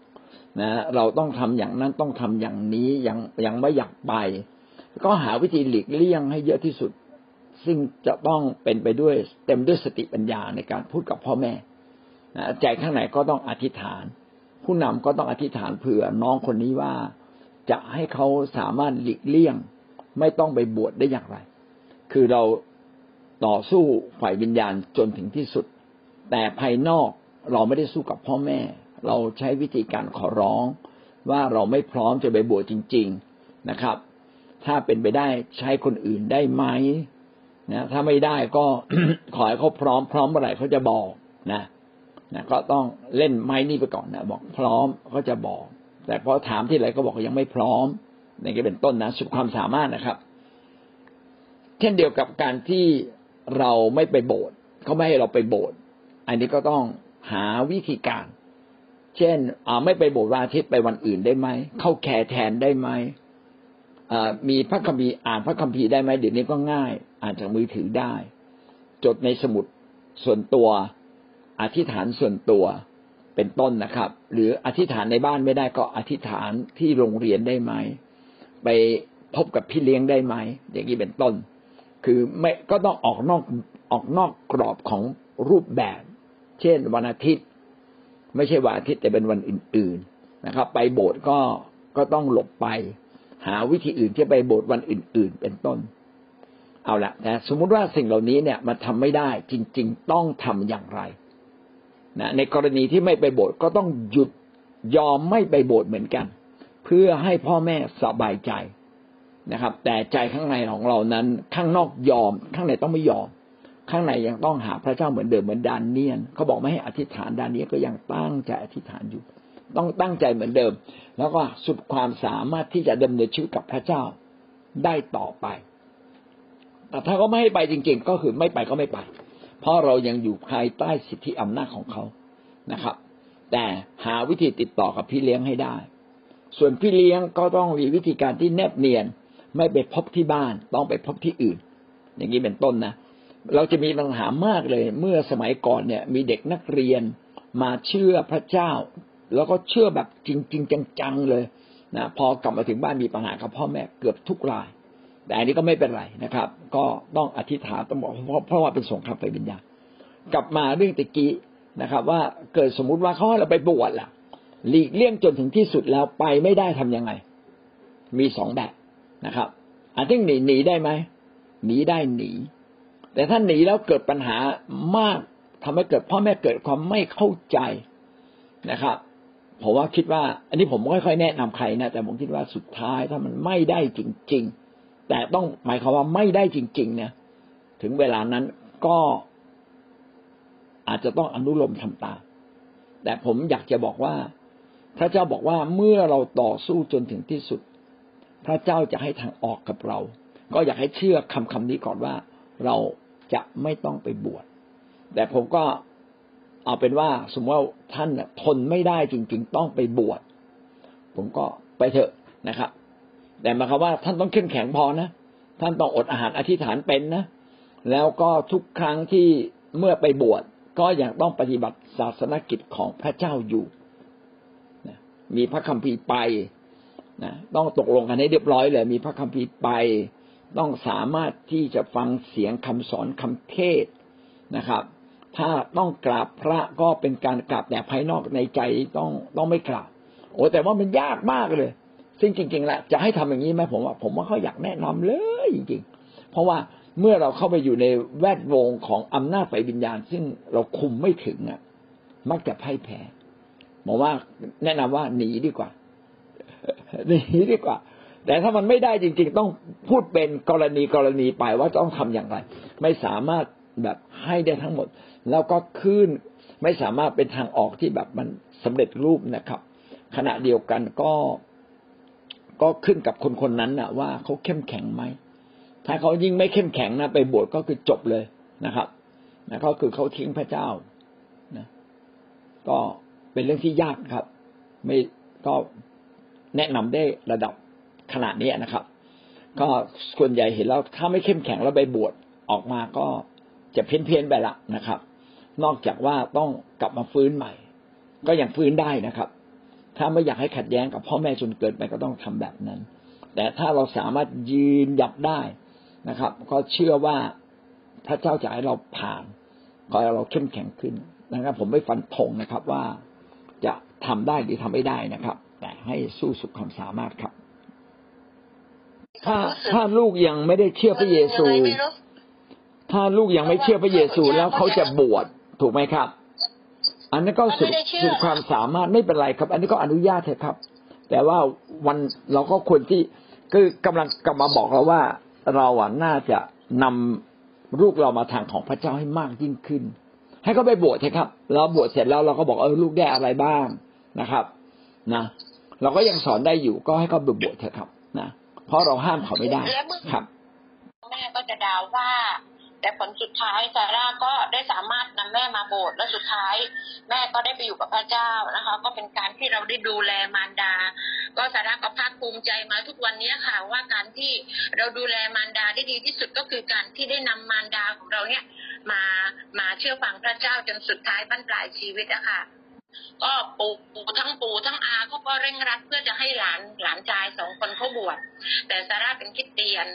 นะเราต้องทำอย่างนั้นต้องทำอย่างนี้ยังยังไม่อยากไป ก็หาวิธีหลีกเลี่ยงให้เยอะที่สุด ซึ่งจะต้องเป็นไปด้วยเต็มด้วยสติปัญญาในการพูดกับพ่อแม่ ใจข้างในก็ต้องอธิษฐาน ผู้นำก็ต้องอธิษฐานเผื่อน้องคนนี้ว่าจะให้เขาสามารถหลีกเลี่ยง ไม่ต้องไปบวชได้อย่างไร คือเราต่อสู้ฝ่ายวิญญาณจนถึงที่สุด แต่ภายนอกเราไม่ได้สู้กับพ่อแม่ เราใช้วิธีการขอร้อง ว่าเราไม่พร้อมจะไปบวชจริง ๆนะครับ ถ้าเป็นไปได้ใช้คนอื่นได้ไหมนะถ้าไม่ได้ก็ขอให้เขาพร้อมพร้อมเมื่อไหร่เขาจะบอกนะ นะก็ต้องเล่นไม้นี่ไปก่อนนะบอกพร้อมเขาจะบอก แต่พอถามที่ไหนก็บอกยังไม่พร้อมนี่ก็เป็นต้นนะสุดความสามารถนะครับ เช่นเดียวกับการที่เราไม่ไปโบสถ์เขาไม่ให้เราไปโบสถ์อันนี้ก็ต้องหาวิธีการ เช่นไม่ไปโบสถ์วันอาทิตย์ไปวันอื่นได้ไหมเข้าแคร์แทนได้ไหมมีพระคัมภีร์อ่านพระคัมภีร์ได้ไหมเดี๋ยวนี้ก็ง่าย อ่านจากมือถือได้ จดในสมุดส่วนตัว อธิษฐานส่วนตัวเป็นต้นนะครับ หรืออธิษฐานในบ้านไม่ได้ก็อธิษฐานที่โรงเรียนได้ไหม ไปพบกับพี่เลี้ยงได้ไหม อย่างนี้เป็นต้น คือไม่ก็ต้องออกนอกออกนอกกรอบของรูปแบบ เช่นวันอาทิตย์ ไม่ใช่วันอาทิตย์แต่เป็นวันอื่น ๆนะครับ ไปโบสถ์ก็ก็ต้องหลบไป หาวิธีอื่นที่ไปโบสถ์วันอื่น ๆ เป็นต้น เอาละแต่สมมุติว่าสิ่งเหล่านี้เนี่ยมันทาไม่ได้จริง ๆ ต้องทำอย่างไร นะในกรณีที่ไม่ไปโบสถ์ก็ต้องหยุดยอมไม่ไปโบสถ์เหมือนกัน เพื่อให้พ่อแม่สบายใจนะครับ แต่ใจข้างในของเรานั้น ข้างนอกยอม ข้างในต้องไม่ยอม ข้างในยังต้องหาพระเจ้าเหมือนเดิมเหมือนดานเนียนเขาบอกไม่ให้อธิษฐานดานเนียนก็ยังตั้งใจอธิษฐานอยู่ ต้องตั้งใจเหมือนเดิม แล้วก็สุดความสามารถที่จะดำเนินชีวิตกับพระเจ้าได้ต่อไปแต่ถ้าเขาไม่ให้ไปจริง ๆ ก็คือไม่ไปก็ไม่ไป เพราะเรายังอยู่ภายใต้สิทธิอำนาจของเขานะครับ แต่หาวิธีติดต่อกับพี่เลี้ยงให้ได้ ส่วนพี่เลี้ยงก็ต้องมีวิธีการที่แนบเนียน ไม่ไปพบที่บ้าน ต้องไปพบที่อื่น อย่างนี้เป็นต้นนะ เราจะมีปัญหามากเลย เมื่อสมัยก่อนเนี่ย มีเด็กนักเรียนมาเชื่อพระเจ้า แล้วก็เชื่อแบบจริงๆจังๆเลยนะพอกลับมาถึงบ้านมีปัญหากับพ่อแม่เกือบทุกราย แต่อันนี้ก็ไม่เป็นไรนะครับ ก็ต้องอธิษฐานต้องบอกเพราะเพราะว่าเป็นสงครามไฟวิญญาณกลับมาเรื่องตะกี้นะครับ ว่าเกิดสมมุติว่าเขาให้เราไปบวชล่ะ หลีกเลี่ยงจนถึงที่สุดแล้วไปไม่ได้ทํำยังไง มีสองแบบนะครับอาจจะหนีหนีได้ไหมหนีได้หนี แต่ถ้าหนีแล้วเกิดปัญหามากทำให้เกิดพ่อแม่เกิดความไม่เข้าใจนะครับผมว่าคิดว่า อันนี้ผมไม่ค่อยแนะนำใครนะแต่ผมคิดว่าสุดท้ายถ้ามันไม่ได้จริง ๆ แต่ต้องหมายความว่าไม่ได้จริง ๆ เนี่ย ถึงเวลานั้นก็อาจจะต้องอนุโลมทำตามแต่ผมอยากจะบอกว่า พระเจ้าบอกว่าเมื่อเราต่อสู้จนถึงที่สุด พระเจ้าจะให้ทางออกกับเรา ก็อยากให้เชื่อคำคำนี้ก่อนว่า เราจะไม่ต้องไปบวชแต่ผมก็เอาเป็นว่าสมมติว่าท่านทนไม่ได้จริง ๆ ต้องไปบวชผมก็ไปเถอะนะครับ แต่หมายความว่าท่านต้องเข้มแข็งพอนะท่านต้องอดอาหารอธิษฐานเป็นนะแล้วก็ทุกครั้งที่เมื่อไปบวชก็ยังต้องปฏิบัติศาสนกิจของพระเจ้าอยู่มีพระคัมภีร์ไปนะต้องตกลงกันให้เรียบร้อยเลย มีพระคัมภีร์ไป ต้องสามารถที่จะฟังเสียงคำสอนคำเทศนะครับ ถ้าต้องกราบพระก็เป็นการกราบแต่ภายนอกในใจต้องต้องไม่กราบโอ้แต่ว่ามันยากมากเลย ซึ่งจริงๆแหละจะให้ทำอย่างนี้ไหมผมว่า ผมว่าเขาอยากแนะนำเลยจริงๆ เพราะว่าเมื่อเราเข้าไปอยู่ในแวดวงของอำนาจไฟวิญญาณ ซึ่งเราคุมไม่ถึงอะ มักจะพ่ายแพ้บอกว่าแนะนำว่าหนีดีกว่าหนีดีกว่า แต่ถ้ามันไม่ได้จริง ๆ ต้องพูดเป็นกรณีกรณีไปว่าต้องทำอย่างไร ไม่สามารถแบบให้ได้ทั้งหมด แล้วก็ขึ้นไม่สามารถเป็นทางออกที่แบบมันสำเร็จรูปนะครับ ขณะเดียวกันก็ ก็ขึ้นกับคนคนนั้นนะว่าเขาเข้มแข็งไหมถ้าเขายิ่งไม่เข้มแข็งนะไปบวชก็คือจบเลยนะครับนะก็คือเขาทิ้งพระเจ้านะก็เป็นเรื่องที่ยากครับ ไม่ก็แนะนำได้ระดับขนาดนี้นะครับ ก็ส่วนใหญ่เห็นแล้วถ้าไม่เข้มแข็งแล้วไปบวชออกมาก็จะเพี้ยนเพียนไปละนะครับ นอกจากว่าต้องกลับมาฟื้นใหม่ ก็ยังฟื้นได้นะครับ ถ้าไม่อยากให้ขัดแย้งกับพ่อแม่จนเกินไปก็ต้องทำแบบนั้น แต่ถ้าเราสามารถยืนหยัดได้นะครับ ก็เชื่อว่าพระเจ้าจะให้เราผ่านขอให้เราเข้มแข็งขึ้นนะครับ ผมไม่ฟันธงนะครับว่าจะทำได้หรือทำไม่ได้นะครับ แต่ให้สู้สุดความสามารถครับ ถ้าถ้าลูกยังไม่ได้เชื่อพระเยซู ถ้าลูกยังไม่เชื่อพระเยซูแล้วเขาจะบวชถูกไหมครับ อันนั้นก็สุดมันไม่ได้เชื่อสุดความสามารถไม่เป็นไรครับ อันนี้ก็อนุญาตเถอะครับ แต่ว่าวันเราก็ควรที่คือกำลังกลับมาบอกเราว่า เราอะน่าจะนำลูกเรามาทางของพระเจ้าให้มากยิ่งขึ้น ให้เขาไปบวชเถอะครับเราบวชเสร็จแล้วเราก็บอกเออลูกได้อะไรบ้างนะครับนะเราก็ยังสอนได้อยู่ก็ให้เขาไปบวชเถอะครับนะเพราะเราห้ามเขาไม่ได้แล้วมึงครับแม่ก็จะดาวว่า แต่ผลสุดท้ายซาร่าก็ได้สามารถนำแม่มาโบสถ์และสุดท้าย แม่ก็ได้ไปอยู่กับพระเจ้านะคะ ก็เป็นการที่เราได้ดูแลมารดา ก็ซาร่าก็ภาคภูมิใจมาทุกวันนี้ค่ะว่าการที่เราดูแลมารดาได้ดีที่สุดก็คือการที่ได้นำมารดาของเราเนี่ยมามาเชื่อฟังพระเจ้าจนสุดท้ายบรรปลายชีวิตอะค่ะ ก็ปู่ปู่ทั้งปู่ทั้งอาเขาก็เร่งรัดเพื่อจะให้หลานหลานชายสองคนเขาบวชแต่ซาร่าเป็นคิดเตียน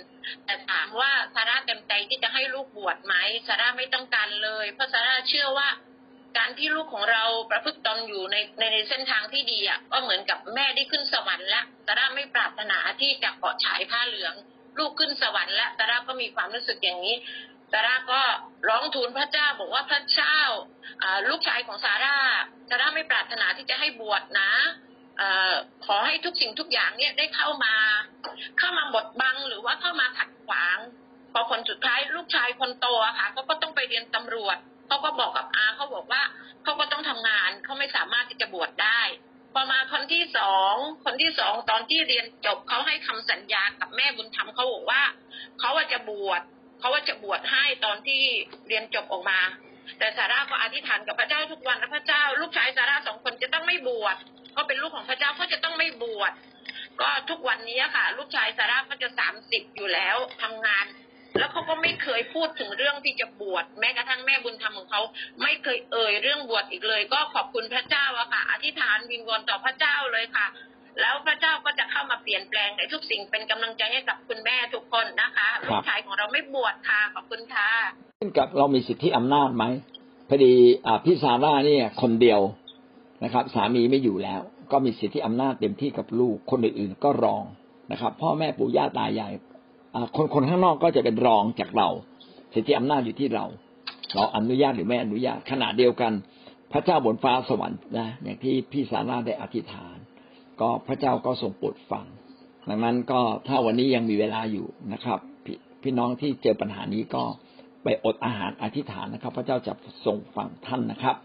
แต่ถามว่าซาร่าเต็มใจที่จะให้ลูกบวชไหมซาร่าไม่ต้องการเลย เพราะซาร่าเชื่อว่า การที่ลูกของเราประพฤติตนอยู่ในในในเส้นทางที่ดีอะก็เหมือนกับแม่ได้ขึ้นสวรรค์แล้วซาร่าไม่ปรารถนาที่จะเกาะฉายผ้าเหลือง ลูกขึ้นสวรรค์แล้วซาร่าก็มีความรู้สึกอย่างนี้ ซาร่าก็ร้องทูลพระเจ้าบอกว่าพระเจ้าลูกชายของซาร่าซาร่าไม่ปรารถนาที่จะให้บวชนะอขอให้ทุกสิ่งทุกอย่างเนี่ยได้เข้ามา เข้ามาบดบังหรือว่าเข้ามาขัดขวาง พอคนสุดท้ายลูกชายคนโตอะค่ะเขาก็ต้องไปเรียนตำรวจเขาก็บอกกับอาเขาบอกว่าเขาก็ต้องทำงานเขาไม่สามารถที่จะบวชได้พอมาคนที่สองคนที่สองตอนที่เรียนจบเขาให้คำสัญญากับแม่บุญธรรมเขาบอกว่าเขาจะบวช เขาว่าจะบวชให้ตอนที่เรียนจบออกมา แต่ซาร่าก็อธิษฐานกับพระเจ้าทุกวันนะพระเจ้า ลูกชายซาร่าสองคนจะต้องไม่บวชเขาเป็นลูกของพระเจ้าเขาจะต้องไม่บวชก็ทุกวันนี้ค่ะ ลูกชายซาร่าก็จะสามสิบอยู่แล้วทำงาน แล้วเขาก็ไม่เคยพูดถึงเรื่องที่จะบวชแม้กระทั่งแม่บุญธรรมของเขาไม่เคยเอ่ยเรื่องบวชอีกเลย ก็ขอบคุณพระเจ้าอะค่ะ อธิษฐานวิงวอนต่อพระเจ้าเลยค่ะ แล้วพระเจ้าก็จะเข้ามาเปลี่ยนแปลงในทุกสิ่งเป็นกำลังใจให้กับคุณแม่ทุกคนนะคะลูกชายของเราไม่บวชค่ะขอบคุณค่ะขึ้นกับเรามีสิทธิอำนาจไหมพอดีอ่าพี่ซาร่าเนี่ยคนเดียวนะครับ สามีไม่อยู่แล้ว ก็มีสิทธิอำนาจเต็มที่กับลูกคนอื่นๆก็รองนะครับ พ่อแม่ปู่ย่าตายายอ่าคนคนข้างนอกก็จะเป็นรองจากเรา สิทธิอำนาจอยู่ที่เรา เราอนุญาตหรือไม่อนุญาตขณะเดียวกัน พระเจ้าบนฟ้าสวรรค์นะอย่างที่พี่ซาร่าได้อธิษฐาน ก็พระเจ้าก็ทรงโปรดฟัง ดังนั้นก็ถ้าวันนี้ยังมีเวลาอยู่นะครับพพี่น้องที่เจอปัญหานี้ก็ไปอดอาหารอธิษฐานนะครับ พระเจ้าจะทรงฟังท่านนะครับ